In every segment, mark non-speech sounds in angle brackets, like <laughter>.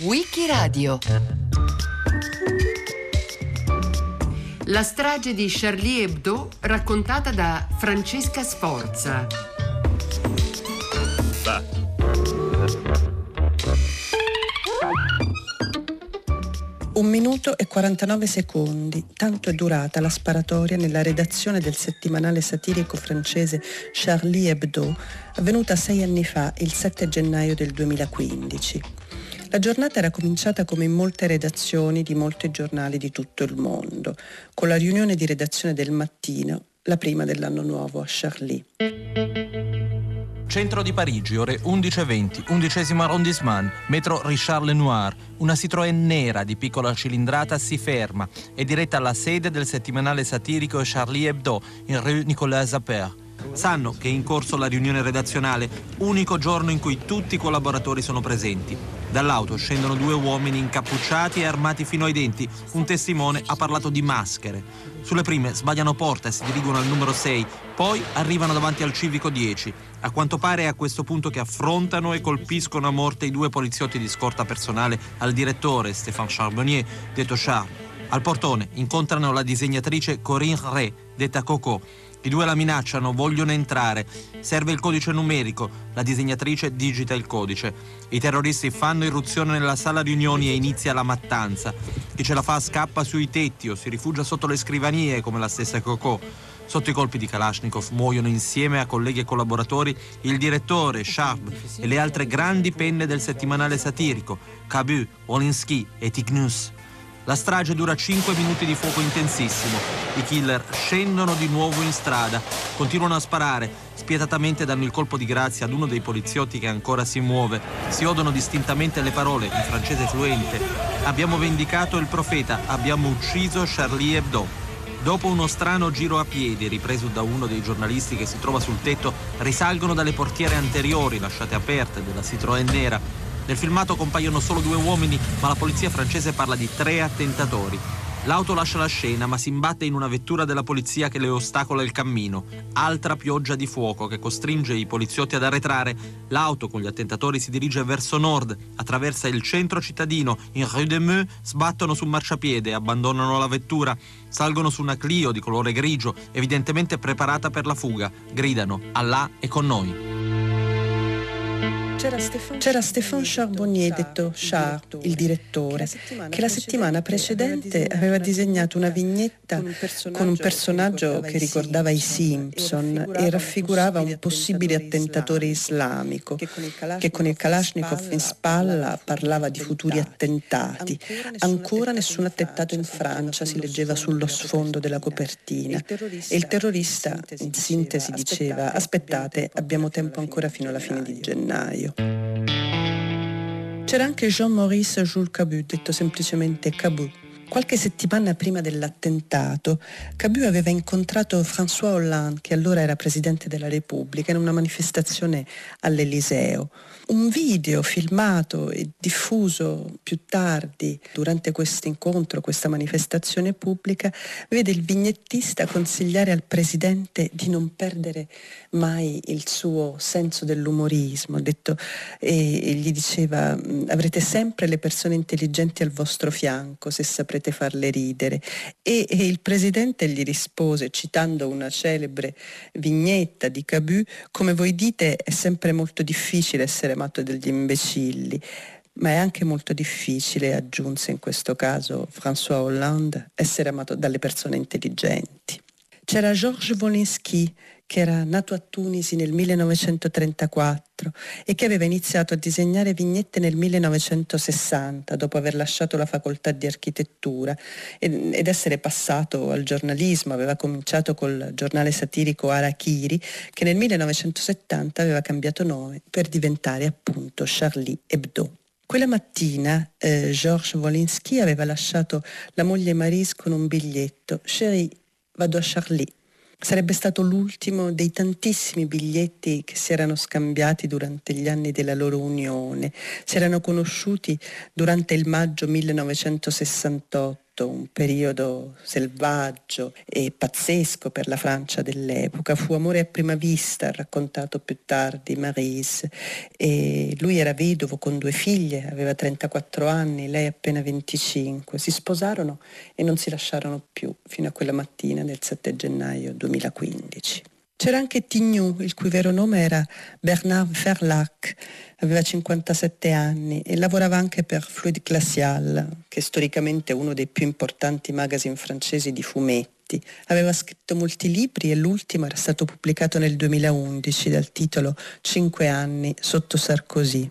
Wikiradio La strage di Charlie Hebdo raccontata da Francesca Sforza. Un minuto e 49 secondi, tanto è durata la sparatoria nella redazione del settimanale satirico francese Charlie Hebdo, avvenuta sei anni fa, il 7 gennaio del 2015. La giornata era cominciata come in molte redazioni di molti giornali di tutto il mondo, con la riunione di redazione del mattino, la prima dell'anno nuovo a Charlie. Centro di Parigi, ore 11.20, undicesimo arrondissement, metro Richard Lenoir. Una Citroën nera di piccola cilindrata si ferma. È diretta alla sede del settimanale satirico Charlie Hebdo, in rue Nicolas Zapper. Sanno che è in corso la riunione redazionale, unico giorno in cui tutti i collaboratori sono presenti. Dall'auto scendono due uomini incappucciati e armati fino ai denti. Un testimone ha parlato di maschere. Sulle prime sbagliano porta e si dirigono al numero 6, poi arrivano davanti al civico 10. A quanto pare è a questo punto che affrontano e colpiscono a morte i due poliziotti di scorta personale al direttore Stéphane Charbonnier, detto Charles. Al portone incontrano la disegnatrice Corinne Ré, detta Coco. I due la minacciano, vogliono entrare. Serve il codice numerico. La disegnatrice digita il codice. I terroristi fanno irruzione nella sala riunioni e inizia la mattanza. Chi ce la fa scappa sui tetti o si rifugia sotto le scrivanie, come la stessa Coco. Sotto i colpi di Kalashnikov muoiono insieme a colleghi e collaboratori il direttore, Sharp e le altre grandi penne del settimanale satirico, Cabu, Wolinski e Tignus. La strage dura 5 minuti di fuoco intensissimo. I killer scendono di nuovo in strada, continuano a sparare, spietatamente danno il colpo di grazia ad uno dei poliziotti che ancora si muove. Si odono distintamente le parole, in francese fluente. Abbiamo vendicato il profeta, abbiamo ucciso Charlie Hebdo. Dopo uno strano giro a piedi ripreso da uno dei giornalisti che si trova sul tetto, risalgono dalle portiere anteriori lasciate aperte della Citroën nera nel filmato compaiono solo due uomini, ma la polizia francese parla di tre attentatori. L'auto lascia la scena, ma si imbatte in una vettura della polizia che le ostacola il cammino. Altra pioggia di fuoco che costringe i poliziotti ad arretrare. L'auto con gli attentatori si dirige verso nord, attraversa il centro cittadino. In Rue de Meaux sbattono su un marciapiede abbandonano la vettura. Salgono su una Clio di colore grigio, evidentemente preparata per la fuga. Gridano: Allah è con noi. C'era Stéphane, Charbonnier, detto Char, il direttore, che la settimana precedente aveva disegnato una vignetta con un personaggio che ricordava i Simpson e raffigurava un possibile attentatore islamico che con il Kalashnikov in spalla parlava di futuri attentati. Ancora nessun attentato in Francia si leggeva sullo sfondo della copertina e il terrorista in sintesi diceva aspettate abbiamo tempo ancora fino alla fine di gennaio. C'era anche Jean-Maurice Jules Cabu, detto semplicemente Cabu. Qualche settimana prima dell'attentato, Cabu aveva incontrato François Hollande, che allora era Presidente della Repubblica, in una manifestazione all'Eliseo. Un video filmato e diffuso più tardi, durante questo incontro, questa manifestazione pubblica, vede il vignettista consigliare al Presidente di non perdere mai il suo senso dell'umorismo. Detto, e, gli diceva avrete sempre le persone intelligenti al vostro fianco se saprete farle ridere. E, e il Presidente gli rispose, citando una celebre vignetta di Cabu, come voi dite è sempre molto difficile essere amato degli imbecilli. Ma è anche molto difficile, aggiunse in questo caso François Hollande, essere amato dalle persone intelligenti. C'era Georges Wolinski, che era nato a Tunisi nel 1934 e che aveva iniziato a disegnare vignette nel 1960 dopo aver lasciato la facoltà di architettura ed essere passato al giornalismo. Aveva cominciato col giornale satirico Arachiri che nel 1970 aveva cambiato nome per diventare appunto Charlie Hebdo. Quella mattina eh, Georges Wolinski aveva lasciato la moglie Marise con un biglietto. Chérie, vado a Charlie. Sarebbe stato l'ultimo dei tantissimi biglietti che si erano scambiati durante gli anni della loro unione. Si erano conosciuti durante il maggio 1968 18, un periodo selvaggio e pazzesco per la Francia dell'epoca. Fu amore a prima vista, raccontato più tardi Marise. E lui era vedovo con due figlie, aveva 34 anni, lei appena 25. Si sposarono e non si lasciarono più fino a quella mattina del 7 gennaio 2015. C'era anche Tignou, il cui vero nome era Bernard Verlac, aveva 57 anni e lavorava anche per Fluid Glacial, che è storicamente uno dei più importanti magazine francesi di fumetti. Aveva scritto molti libri e l'ultimo era stato pubblicato nel 2011 dal titolo Cinque anni sotto Sarkozy.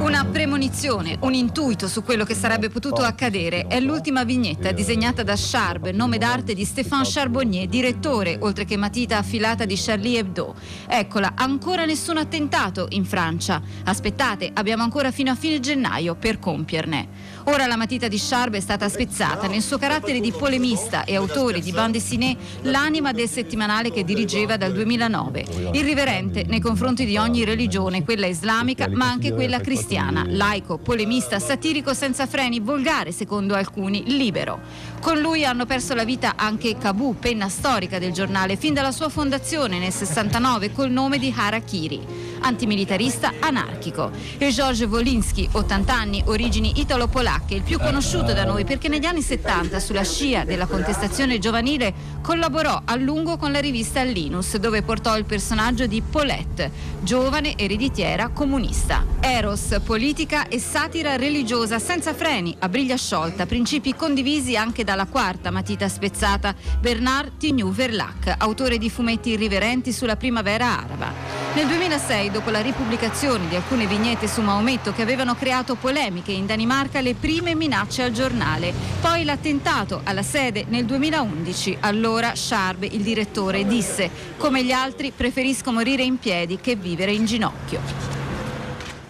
Una premonizione, un intuito su quello che sarebbe potuto accadere è l'ultima vignetta disegnata da Charb, nome d'arte di Stéphane Charbonnier, direttore, oltre che matita affilata di Charlie Hebdo. Eccola, ancora nessun attentato in Francia. Aspettate, abbiamo ancora fino a fine gennaio per compierne. Ora la matita di Charb è stata spezzata nel suo carattere di polemista e autore di bande dessinée, l'anima del settimanale che dirigeva dal 2009. Irriverente nei confronti di ogni religione, quella islamica, ma anche quella cristiana, laico, polemista, satirico senza freni, volgare secondo alcuni, libero. Con lui hanno perso la vita anche Kabou, penna storica del giornale, fin dalla sua fondazione nel 69 col nome di Harakiri, antimilitarista anarchico. E Georges Wolinski, 80 anni, origini italo-polacche, il più conosciuto da noi perché negli anni 70, sulla scia della contestazione giovanile, collaborò a lungo con la rivista Linus, dove portò il personaggio di Paulette, giovane ereditiera comunista. Eros, politica e satira religiosa senza freni, a briglia sciolta, principi condivisi anche dalla quarta matita spezzata, Bernard Tignou Verlac, autore di fumetti irriverenti sulla primavera araba. Nel 2006, dopo la ripubblicazione di alcune vignette su Maometto che avevano creato polemiche in Danimarca, le prime minacce al giornale. Poi l'attentato alla sede nel 2011. Allora Sharp, il direttore, disse: Come gli altri preferisco morire in piedi che vivere in ginocchio.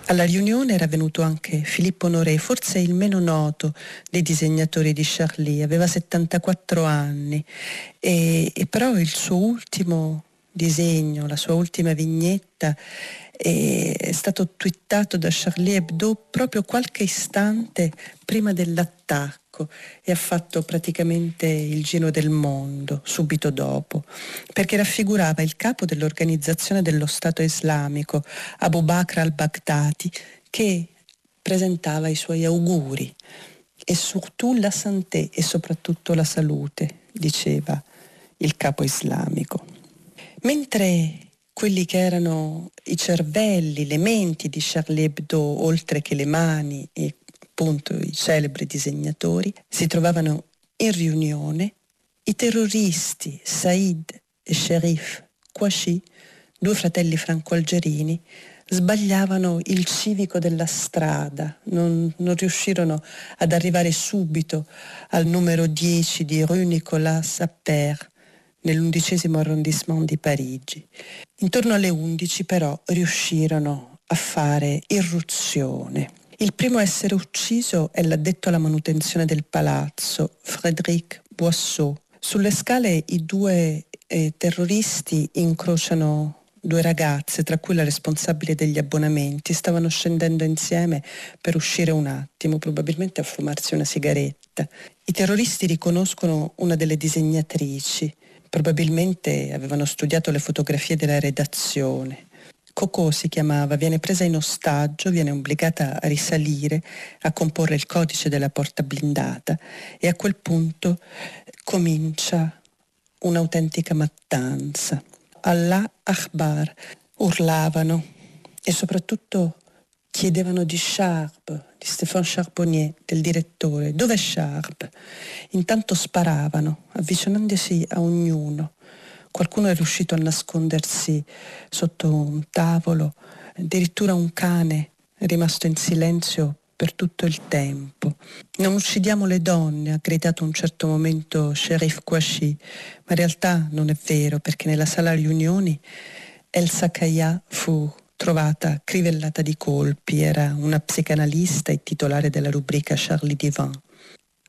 Alla riunione era venuto anche Filippo Noré, forse il meno noto dei disegnatori di Charlie, aveva 74 anni e, e però il suo ultimo disegno, la sua ultima vignetta è stato twittato da Charlie Hebdo proprio qualche istante prima dell'attacco e ha fatto praticamente il giro del mondo subito dopo, perché raffigurava il capo dell'organizzazione dello Stato islamico, Abu Bakr al-Baghdadi, che presentava i suoi auguri e surtout la santé e soprattutto la salute, diceva il capo islamico. Mentre quelli che erano i cervelli, le menti di Charlie Hebdo, oltre che le mani e appunto i celebri disegnatori, si trovavano in riunione i terroristi Said e Sherif Kouachi, due fratelli franco-algerini, sbagliavano il civico della strada, non, non, riuscirono ad arrivare subito al numero 10 di Rue Nicolas Appert nell'undicesimo arrondissement di Parigi. Intorno alle 11 però riuscirono a fare irruzione il primo a essere ucciso è l'addetto alla manutenzione del palazzo, Frédéric Boisseau. Sulle scale i due eh, terroristi incrociano due ragazze, tra cui la responsabile degli abbonamenti, stavano scendendo insieme per uscire un attimo, probabilmente a fumarsi una sigaretta. I terroristi riconoscono una delle disegnatrici, probabilmente avevano studiato le fotografie della redazione. Coco si chiamava, viene presa in ostaggio, viene obbligata a risalire, a comporre il codice della porta blindata e a quel punto comincia un'autentica mattanza. Allah Akbar urlavano e soprattutto chiedevano di Sharp, di Stéphane Charbonnier, del direttore. Dov'è Sharp? Intanto sparavano, avvicinandosi a ognuno. Qualcuno è riuscito a nascondersi sotto un tavolo, addirittura un cane è rimasto in silenzio per tutto il tempo. Non uccidiamo le donne, ha gridato un certo momento Sheriff Kouachi, ma in realtà non è vero perché nella sala riunioni Elsa Kaya fu trovata crivellata di colpi, era una psicanalista e titolare della rubrica Charlie Divan.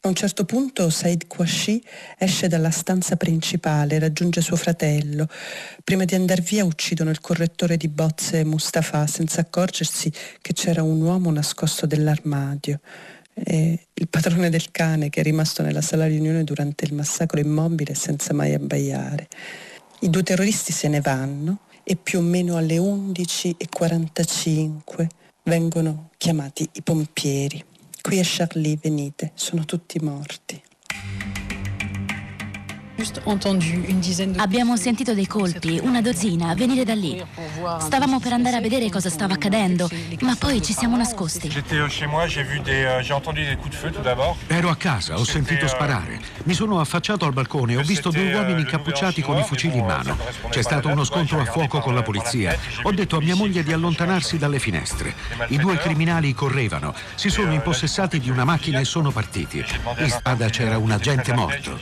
A un certo punto Said Quashi esce dalla stanza principale, raggiunge suo fratello. Prima di andare via uccidono il correttore di bozze Mustafa senza accorgersi che c'era un uomo nascosto dell'armadio. E il padrone del cane che è rimasto nella sala riunione durante il massacro immobile senza mai abbaiare. I due terroristi se ne vanno e più o meno alle 11.45 vengono chiamati i pompieri. Qui è Charlie, venite, sono tutti morti. Abbiamo sentito dei colpi, una dozzina, venire da lì. Stavamo per andare a vedere cosa stava accadendo, ma poi ci siamo nascosti. Euh, euh, Ero a casa, ho sentito euh, sparare. Mi sono affacciato al balcone e ho visto due uomini incappucciati con i fucili in mano. C'è stato uno scontro a fuoco con la polizia. Ho detto a mia moglie di allontanarsi dalle finestre. I due criminali correvano, si sono impossessati di una macchina e sono partiti. In strada c'era un agente morto.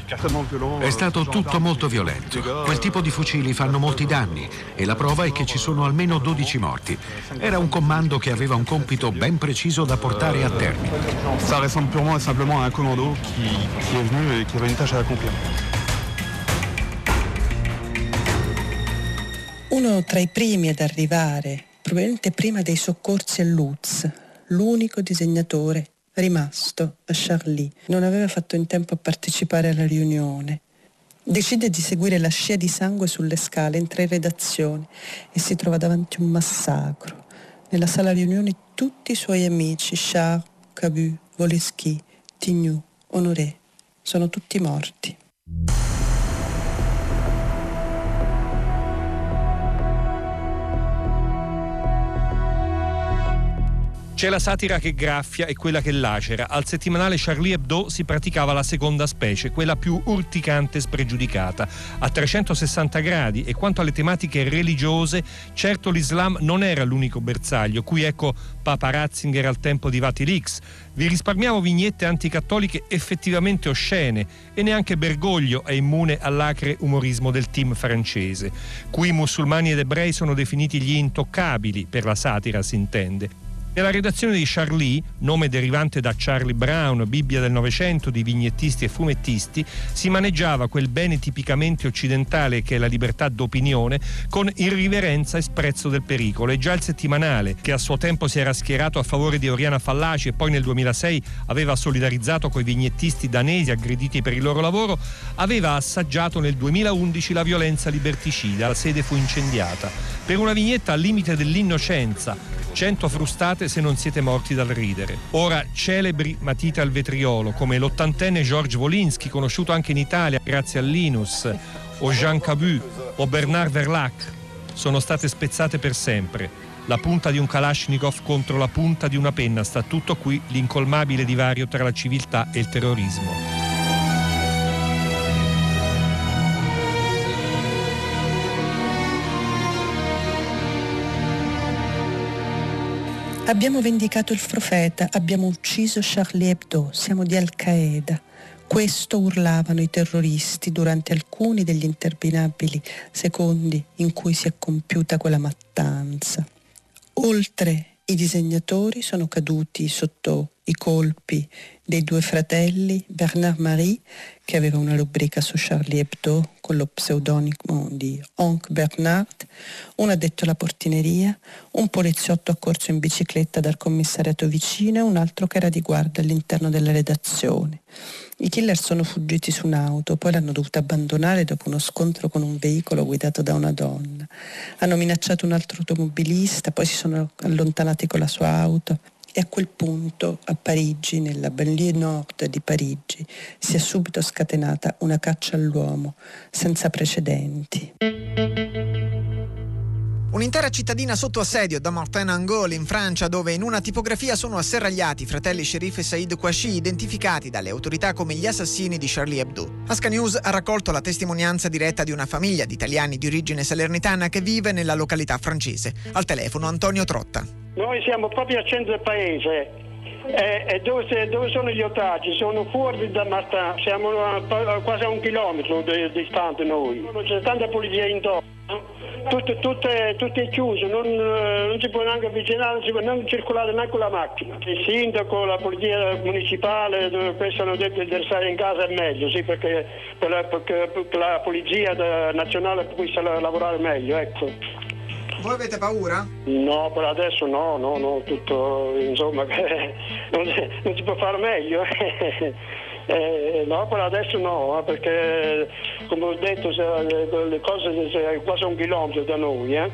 È stato stato tutto molto violento. Quel tipo di fucili fanno molti danni e la prova è che ci sono almeno 12 morti. Era un comando che aveva un compito ben preciso da portare a termine. Ça ressemble purement et simplement à un commando qui, qui est venu et qui avait une tâche à accomplir. Uno tra i primi ad arrivare, probabilmente prima dei soccorsi a Lutz, l'unico disegnatore rimasto a Charlie. Non aveva fatto in tempo a partecipare alla riunione. Decide di seguire la scia di sangue sulle scale in tre redazioni e si trova davanti a un massacro. Nella sala riunioni tutti i suoi amici, Charles, Cabu, Voleschi, Tignou, Honoré, sono tutti morti. C'è la satira che graffia e quella che lacera. Al settimanale Charlie Hebdo si praticava la seconda specie, quella più urticante e spregiudicata, a 360 gradi e quanto alle tematiche religiose, certo l'Islam non era l'unico bersaglio, cui ecco Papa Ratzinger al tempo di Vatilix. Vi risparmiamo vignette anticattoliche effettivamente oscene e neanche Bergoglio è immune all'acre umorismo del team francese. Qui musulmani ed ebrei sono definiti gli intoccabili, per la satira si intende. Nella redazione di Charlie, nome derivante da Charlie Brown, Bibbia del Novecento di vignettisti e fumettisti, si maneggiava quel bene tipicamente occidentale che è la libertà d'opinione con irriverenza e sprezzo del pericolo. E già il settimanale, che a suo tempo si era schierato a favore di Oriana Fallaci e poi nel 2006 aveva solidarizzato coi vignettisti danesi aggrediti per il loro lavoro, aveva assaggiato nel 2011 la violenza liberticida. La sede fu incendiata. Per una vignetta al limite dell'innocenza, 100 frustate se non siete morti dal ridere. Ora celebri matite al vetriolo come l'ottantenne George Wolinski, conosciuto anche in Italia grazie a Linus, o Jean Cabu o Bernard Verlac, sono state spezzate per sempre. La punta di un Kalashnikov contro la punta di una penna, sta tutto qui l'incolmabile divario tra la civiltà e il terrorismo. Abbiamo vendicato il profeta, abbiamo ucciso Charlie Hebdo, siamo di Al-Qaeda. Questo urlavano i terroristi durante alcuni degli interminabili secondi in cui si è compiuta quella mattanza. Oltre i disegnatori sono caduti sotto i colpi dei due fratelli Bernard Marie, che aveva una rubrica su Charlie Hebdo con lo pseudonimo di Onc Bernard, un addetto alla portineria, un poliziotto accorso in bicicletta dal commissariato vicino e un altro che era di guardia all'interno della redazione. I killer sono fuggiti su un'auto, poi l'hanno dovuta abbandonare dopo uno scontro con un veicolo guidato da una donna. Hanno minacciato un altro automobilista, poi si sono allontanati con la sua auto e a quel punto a Parigi, nella banlieue nord di Parigi, si è subito scatenata una caccia all'uomo senza precedenti. Un'intera cittadina sotto assedio da Martin Angol in Francia, dove in una tipografia sono asserragliati i fratelli Sherif e Said Kouachi, identificati dalle autorità come gli assassini di Charlie Hebdo. Asca News ha raccolto la testimonianza diretta di una famiglia di italiani di origine salernitana che vive nella località francese. Al telefono Antonio Trotta. Noi siamo proprio al centro del paese. E, e dove, dove, sono gli ostaggi? Sono fuori da Martin, siamo a, quasi a un chilometro distante noi. C'è tanta polizia intorno tutto, tutto, è, tutto è chiuso, non, eh, non, si può neanche avvicinare, non si può neanche circolare neanche la macchina. Il sindaco, la polizia municipale, questo hanno detto di restare in casa è meglio, sì, perché, perché, perché la polizia nazionale può lavorare meglio, ecco. Voi avete paura? No, per adesso no, no, no, tutto, insomma, non, <laughs> non si può fare meglio. Eh, no, per adesso no, eh, perché come ho detto le cose sono quasi un chilometro da noi. Eh.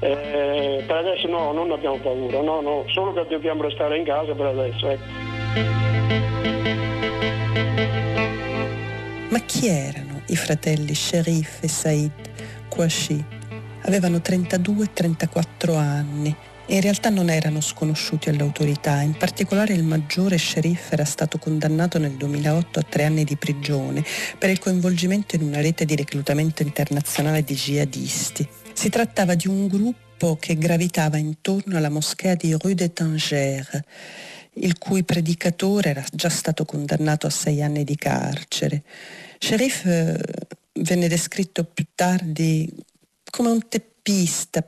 Eh, per adesso no, non abbiamo paura, no, no, solo che dobbiamo restare in casa per adesso. Ecco. Ma chi erano i fratelli Sherif e Said Kouachi? Avevano 32 e 34 anni in realtà non erano sconosciuti alle autorità, in particolare il maggiore sceriffo era stato condannato nel 2008 a tre anni di prigione per il coinvolgimento in una rete di reclutamento internazionale di jihadisti. Si trattava di un gruppo che gravitava intorno alla moschea di Rue de Tanger, il cui predicatore era già stato condannato a sei anni di carcere. Sherif eh, venne descritto più tardi come un teppista,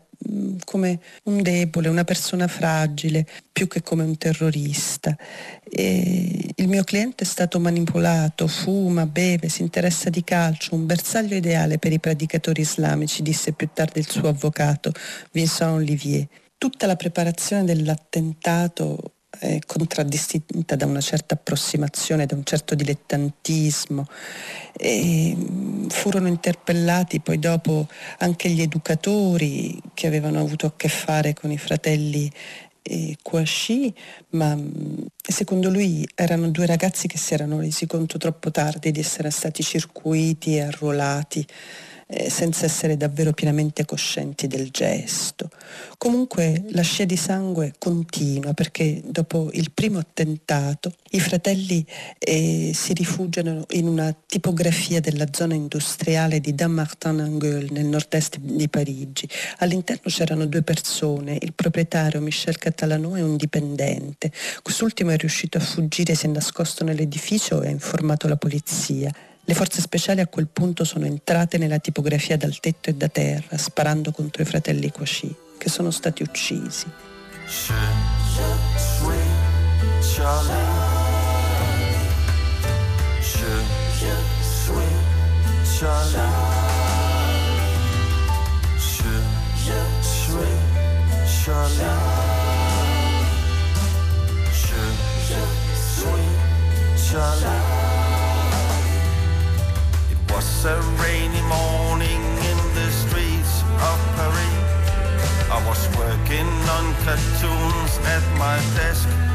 come un debole, una persona fragile, più che come un terrorista. E il mio cliente è stato manipolato, fuma, beve, si interessa di calcio, un bersaglio ideale per i predicatori islamici, disse più tardi il suo avvocato Vincent Olivier. Tutta la preparazione dell'attentato è contraddistinta da una certa approssimazione, da un certo dilettantismo. E mm, furono interpellati poi dopo anche gli educatori che avevano avuto a che fare con i fratelli eh, ma mm, secondo lui erano due ragazzi che si erano resi conto troppo tardi di essere stati circuiti e arruolati eh, senza essere davvero pienamente coscienti del gesto. Comunque la scia di sangue continua perché dopo il primo attentato i fratelli eh, si rifugiano in una tipografia della zona industriale di Dammartin-Anguel nel nord-est di Parigi. All'interno c'erano due persone, il proprietario Michel Catalano e un dipendente. Quest'ultimo è riuscito a fuggire, si è nascosto nell'edificio e ha informato la polizia. Le forze speciali a quel punto sono entrate nella tipografia dal tetto e da terra, sparando contro i fratelli Kouachi, che sono stati uccisi. Charlie. Was a rainy morning in the streets of Paris. I was working on cartoons at my desk.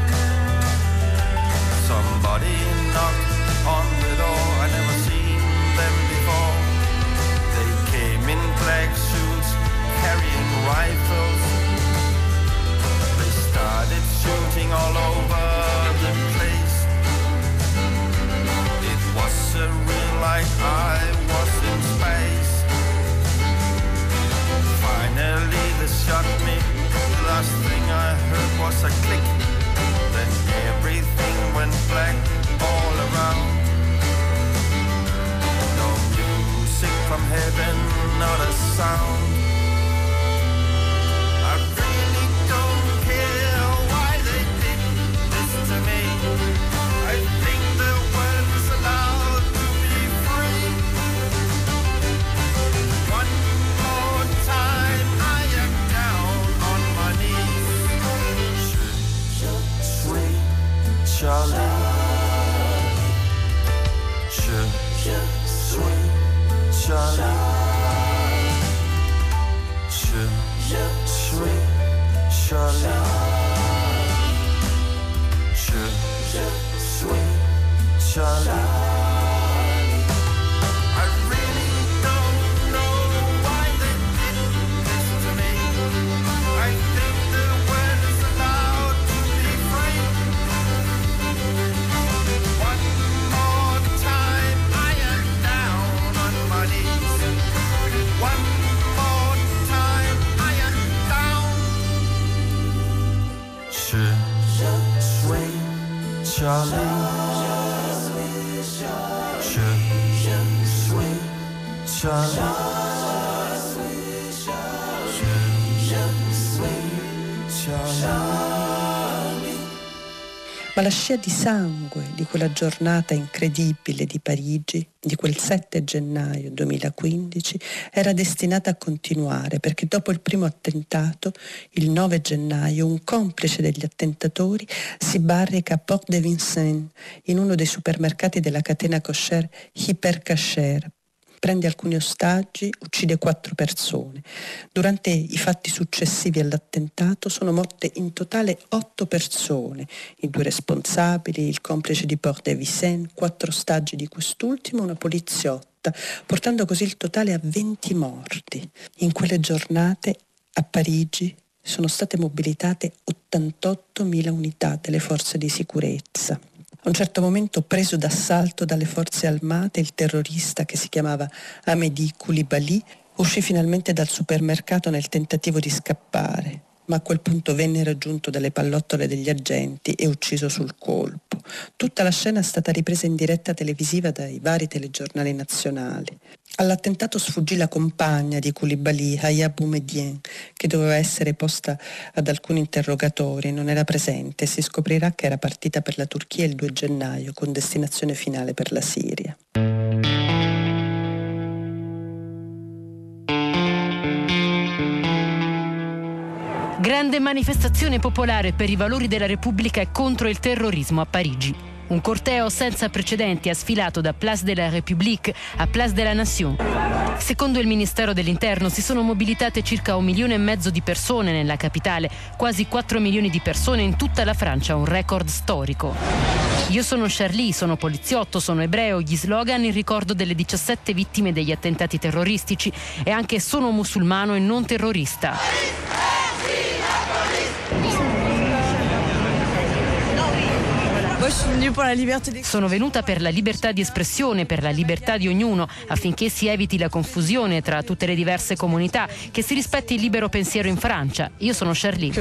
是夏令，是夏令。Scia di sangue di quella giornata incredibile di Parigi, di quel 7 gennaio 2015, era destinata a continuare perché dopo il primo attentato, il 9 gennaio, un complice degli attentatori si barrica a Port de Vincennes, in uno dei supermercati della catena kosher Hyper Kasher, prende alcuni ostaggi, uccide quattro persone. Durante i fatti successivi all'attentato sono morte in totale otto persone, i due responsabili, il complice di Port de Vincennes, quattro ostaggi di quest'ultimo, una poliziotta, portando così il totale a 20 morti. In quelle giornate a Parigi sono state mobilitate 88.000 unità delle forze di sicurezza. A un certo momento, preso d'assalto dalle forze armate, il terrorista che si chiamava Amedi Koulibaly uscì finalmente dal supermercato nel tentativo di scappare, ma a quel punto venne raggiunto dalle pallottole degli agenti e ucciso sul colpo. Tutta la scena è stata ripresa in diretta televisiva dai vari telegiornali nazionali. All'attentato sfuggì la compagna di Koulibaly, Haya Boumedien, che doveva essere posta ad alcuni interrogatori, non era presente e si scoprirà che era partita per la Turchia il 2 gennaio con destinazione finale per la Siria. Grande manifestazione popolare per i valori della Repubblica e contro il terrorismo a Parigi. Un corteo senza precedenti ha sfilato da Place de la République a Place de la Nation. Secondo il Ministero dell'Interno si sono mobilitate circa un milione e mezzo di persone nella capitale, quasi 4 milioni di persone in tutta la Francia, un record storico. Io sono Charlie, sono poliziotto, sono ebreo, gli slogan in ricordo delle 17 vittime degli attentati terroristici e anche sono musulmano e non terrorista. Sono venuta per la libertà di espressione, per la libertà di ognuno, affinché si eviti la confusione tra tutte le diverse comunità, che si rispetti il libero pensiero in Francia. Io sono Charlie.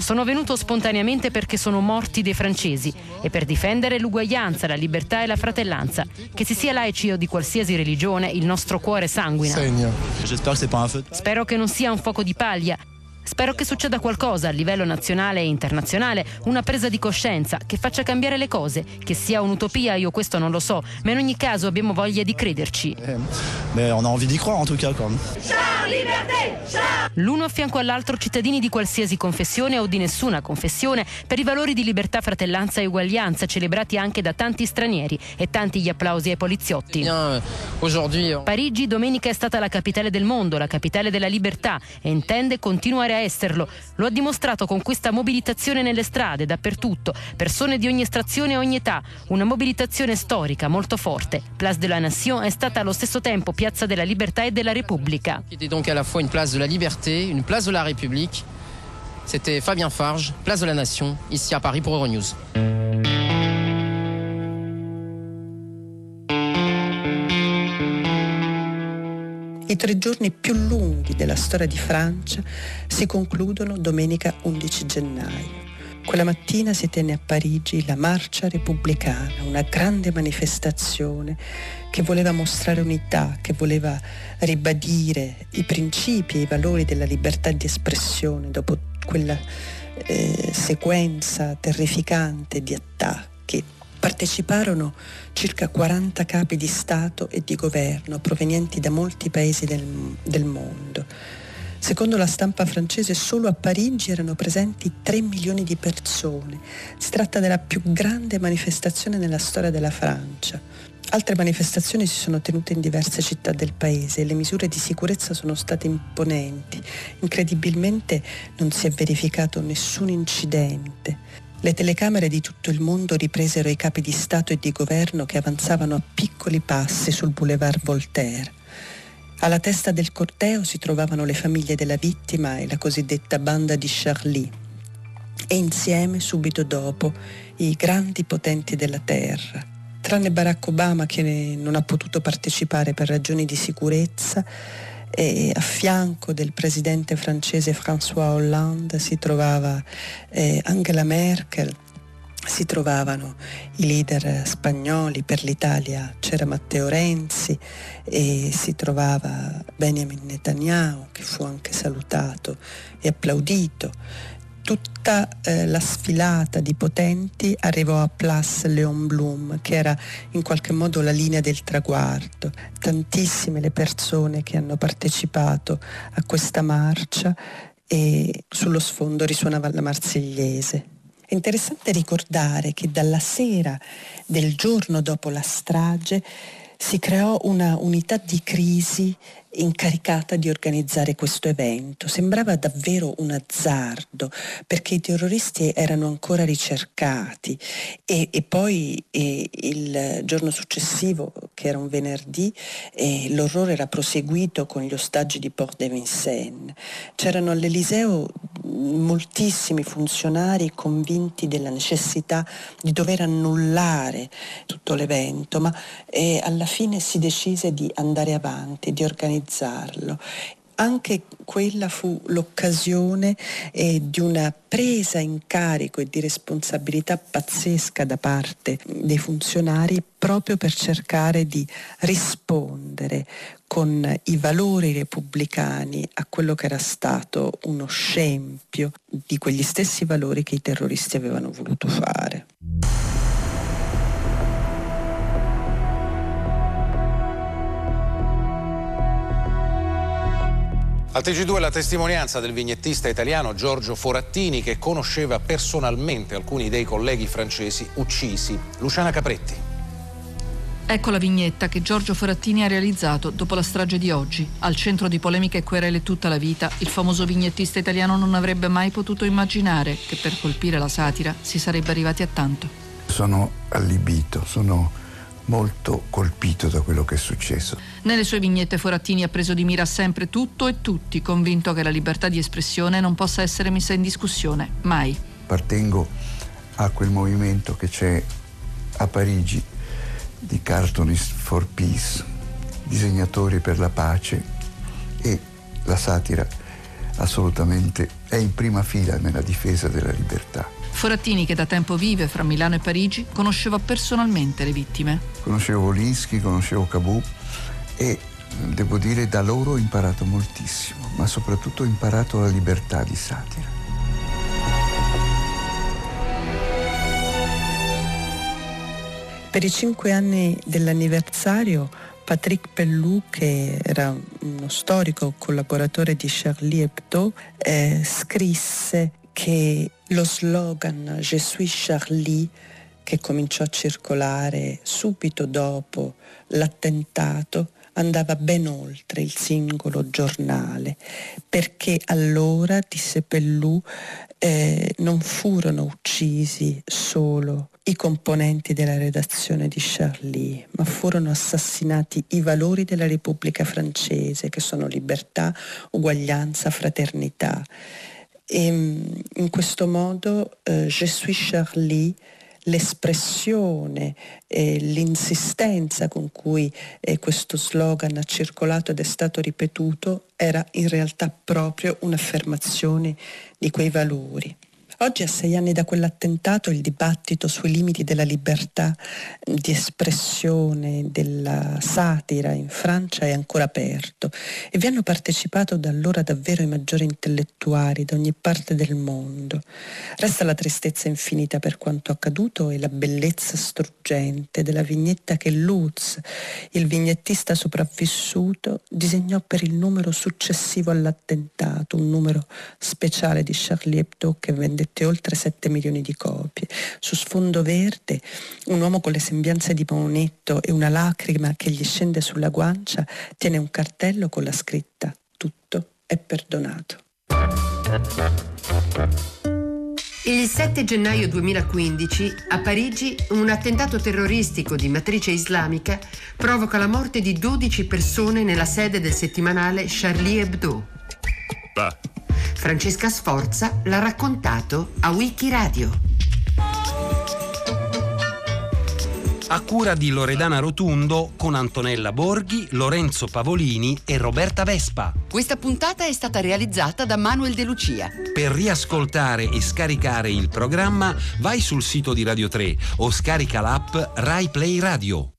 Sono venuto spontaneamente perché sono morti dei francesi e per difendere l'uguaglianza, la libertà e la fratellanza. Che si sia laici o di qualsiasi religione, il nostro cuore sanguina. Spero che non sia un fuoco di paglia, Spero che succeda qualcosa a livello nazionale e internazionale, una presa di coscienza che faccia cambiare le cose, che sia un'utopia, io questo non lo so, ma in ogni caso abbiamo voglia di crederci. Eh, mais on a envie d'y croire en tout cas quand L'uno a fianco all'altro cittadini di qualsiasi confessione o di nessuna confessione per i valori di libertà, fratellanza e uguaglianza celebrati anche da tanti stranieri e tanti gli applausi ai poliziotti. Parigi domenica è stata la capitale del mondo, la capitale della libertà e intende continuare a esserlo. Lo ha dimostrato con questa mobilitazione nelle strade, dappertutto, persone di ogni estrazione e ogni età, una mobilitazione storica molto forte. Place de la Nation è stata allo stesso tempo piazza della libertà e della Repubblica. C'était donc à la fois une place de la liberté, une place de la République. C'était Fabien Farge, place de la Nation, ici à Paris pour Euronews. I tre giorni più lunghi della storia di Francia si concludono domenica 11 gennaio. Quella mattina si tenne a Parigi la marcia repubblicana, una grande manifestazione che voleva mostrare unità, che voleva ribadire i principi e i valori della libertà di espressione dopo quella eh, sequenza terrificante di attacchi Parteciparono circa 40 capi di Stato e di governo provenienti da molti paesi del, del mondo. Secondo la stampa francese solo a Parigi erano presenti 3 milioni di persone. Si tratta della più grande manifestazione nella storia della Francia. Altre manifestazioni si sono tenute in diverse città del paese e le misure di sicurezza sono state imponenti. Incredibilmente non si è verificato nessun incidente. Le telecamere di tutto il mondo ripresero i capi di Stato e di governo che avanzavano a piccoli passi sul boulevard Voltaire. Alla testa del corteo si trovavano le famiglie della vittima e la cosiddetta banda di Charlie e insieme, subito dopo, i grandi potenti della terra. Tranne Barack Obama che non ha potuto partecipare per ragioni di sicurezza, e a fianco del presidente francese François Hollande si trovava eh, Angela Merkel si trovavano i leader spagnoli, per l'Italia c'era Matteo Renzi e si trovava Benjamin Netanyahu che fu anche salutato e applaudito. Tutta eh, la sfilata di potenti arrivò a Place Leon Blum, che era in qualche modo la linea del traguardo. Tantissime le persone che hanno partecipato a questa marcia e sullo sfondo risuonava la marsigliese. È interessante ricordare che dalla sera del giorno dopo la strage si creò una unità di crisi incaricata di organizzare questo evento. Sembrava davvero un azzardo perché i terroristi erano ancora ricercati e, e poi e, il giorno successivo, che era un venerdì, e, l'orrore era proseguito con gli ostaggi di Port de Vincennes. C'erano all'Eliseo moltissimi funzionari convinti della necessità di dover annullare tutto l'evento, ma eh, alla fine si decise di andare avanti, di organizzarlo anche quella fu l'occasione eh, di una presa in carico e di responsabilità pazzesca da parte dei funzionari proprio per cercare di rispondere con i valori repubblicani a quello che era stato uno scempio di quegli stessi valori che i terroristi avevano voluto fare. Al TG2 la testimonianza del vignettista italiano Giorgio Forattini che conosceva personalmente alcuni dei colleghi francesi uccisi. Luciana Capretti. Ecco la vignetta che Giorgio Forattini ha realizzato dopo la strage di oggi. Al centro di polemiche e querele tutta la vita, il famoso vignettista italiano non avrebbe mai potuto immaginare che per colpire la satira si sarebbe arrivati a tanto. Sono allibito, sono molto colpito da quello che è successo. Nelle sue vignette Forattini ha preso di mira sempre tutto e tutti, convinto che la libertà di espressione non possa essere messa in discussione, mai. Appartengo a quel movimento che c'è a Parigi di Cartoonist for Peace, disegnatori per la pace e la satira assolutamente è in prima fila nella difesa della libertà. Forattini, che da tempo vive fra Milano e Parigi, conosceva personalmente le vittime. Conoscevo Volinsky, conoscevo Cabù e devo dire da loro ho imparato moltissimo, ma soprattutto ho imparato la libertà di satira. Per i cinque anni dell'anniversario Patrick Pellou, che era uno storico collaboratore di Charlie Hebdo, eh, scrisse che lo slogan Je suis Charlie, che cominciò a circolare subito dopo l'attentato, andava ben oltre il singolo giornale, perché allora, disse Pellù, eh, non furono uccisi solo i componenti della redazione di Charlie, ma furono assassinati i valori della Repubblica francese, che sono libertà, uguaglianza, fraternità. E mm, in questo modo eh, Je suis Charlie l'espressione, eh, l'insistenza con cui eh, questo slogan ha circolato ed è stato ripetuto era in realtà proprio un'affermazione di quei valori. Oggi, a sei anni da quell'attentato, il dibattito sui limiti della libertà di espressione, della satira in Francia è ancora aperto e vi hanno partecipato da allora davvero i maggiori intellettuali da ogni parte del mondo. Resta la tristezza infinita per quanto accaduto e la bellezza struggente della vignetta che Lutz, il vignettista sopravvissuto, disegnò per il numero successivo all'attentato, un numero speciale di Charlie Hebdo che vendette vendette oltre 7 milioni di copie. Su sfondo verde, un uomo con le sembianze di Maonetto e una lacrima che gli scende sulla guancia tiene un cartello con la scritta Tutto è perdonato. Il 7 gennaio 2015 a Parigi un attentato terroristico di matrice islamica provoca la morte di 12 persone nella sede del settimanale Charlie Hebdo. Bah. Francesca Sforza l'ha raccontato a Wikiradio. a cura di Loredana Rotundo con Antonella Borghi, Lorenzo Pavolini e Roberta Vespa. Questa puntata è stata realizzata da Manuel De Lucia. Per riascoltare e scaricare il programma vai sul sito di Radio 3 o scarica l'app Rai Play Radio.